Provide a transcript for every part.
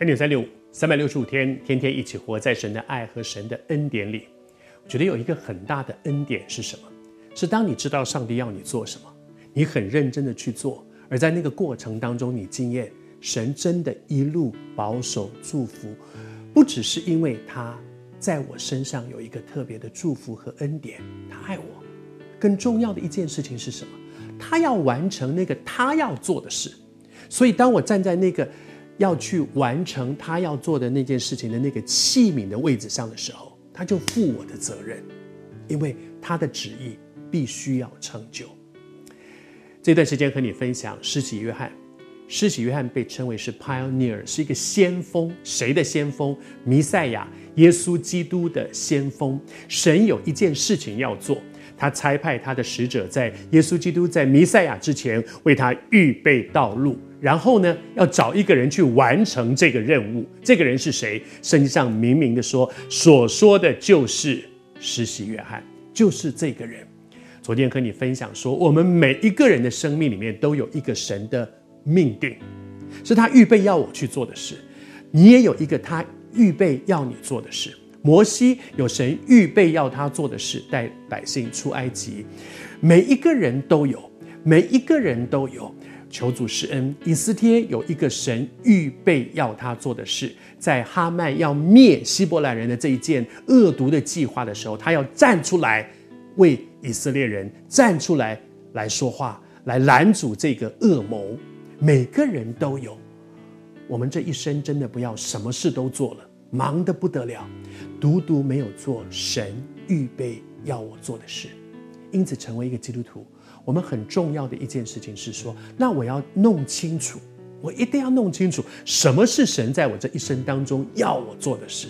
恩典三六五，三百六十五天，天天一起活在神的爱和神的恩典里。我觉得有一个很大的恩典是什么？是当你知道上帝要你做什么，你很认真的去做，而在那个过程当中，你经验神真的一路保守祝福，不只是因为他在我身上有一个特别的祝福和恩典，他爱我。更重要的一件事情是什么？他要完成那个他要做的事。所以，当我站在那个要去完成他要做的那件事情的那个器皿的位置上的时候，他就负我的责任，因为他的旨意必须要成就。这段时间和你分享施洗约翰，施洗约翰被称为是 pioneer，是一个先锋。谁的先锋？弥赛亚，耶稣基督的先锋。神有一件事情要做。他差派他的使者在耶稣基督在弥赛亚之前为他预备道路，然后呢，要找一个人去完成这个任务。这个人是谁？圣经上明明的说，所说的就是施洗约翰，就是这个人。昨天和你分享说，我们每一个人的生命里面都有一个神的命定，是他预备要我去做的事。你也有一个他预备要你做的事。摩西有神预备要他做的事，带百姓出埃及。每一个人都有，每一个人都有。求主施恩。以斯帖有一个神预备要他做的事，在哈曼要灭希伯来人的这一件恶毒的计划的时候，他要站出来为以色列人站出来来说话，来拦阻这个恶谋。每个人都有。我们这一生真的不要什么事都做了。忙得不得了，独独没有做神预备要我做的事，因此成为一个基督徒，我们很重要的一件事情是说，那我要弄清楚，我一定要弄清楚什么是神在我这一生当中要我做的事，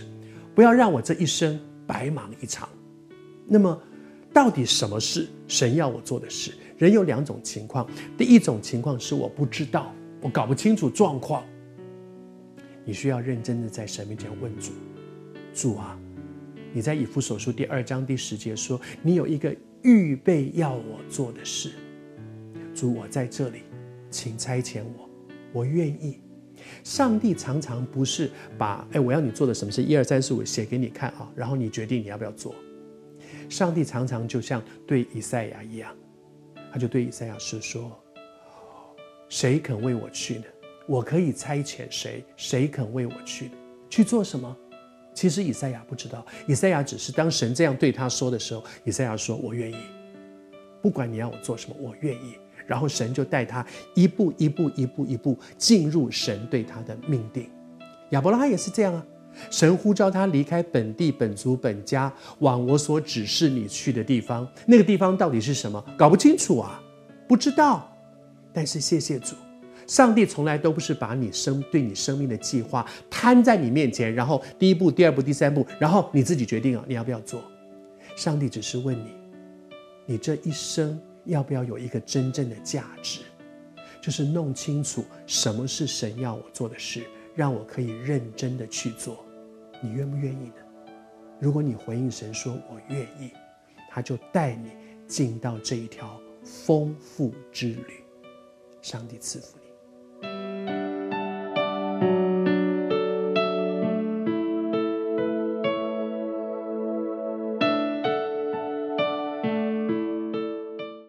不要让我这一生白忙一场。那么，到底什么是神要我做的事？人有两种情况，第一种情况是我不知道，我搞不清楚状况。你需要认真的在神面前问主：“主啊，你在以弗所书第二章第十节说，你有一个预备要我做的事。主，我在这里，请差遣我，我愿意。”上帝常常不是把“哎，我要你做的什么事，一二三四五写给你看啊，然后你决定你要不要做。”上帝常常就像对以赛亚一样，他就对以赛亚说：“说，谁肯为我去呢？”我可以差遣谁？谁肯为我去？去做什么？其实以赛亚不知道，以赛亚只是当神这样对他说的时候，以赛亚说：“我愿意，不管你要我做什么，我愿意。”然后神就带他一步一步、一步一步进入神对他的命定。亚伯拉罕也是这样啊，神呼召他离开本地、本族、本家，往我所指示你去的地方。那个地方到底是什么？搞不清楚啊，不知道。但是谢谢主。上帝从来都不是把你生对你生命的计划摊在你面前，然后第一步、第二步、第三步，然后你自己决定啊，你要不要做？上帝只是问你，你这一生要不要有一个真正的价值，就是弄清楚什么是神要我做的事，让我可以认真的去做。你愿不愿意呢？如果你回应神说“我愿意”，他就带你进到这一条丰富之旅。上帝赐福你。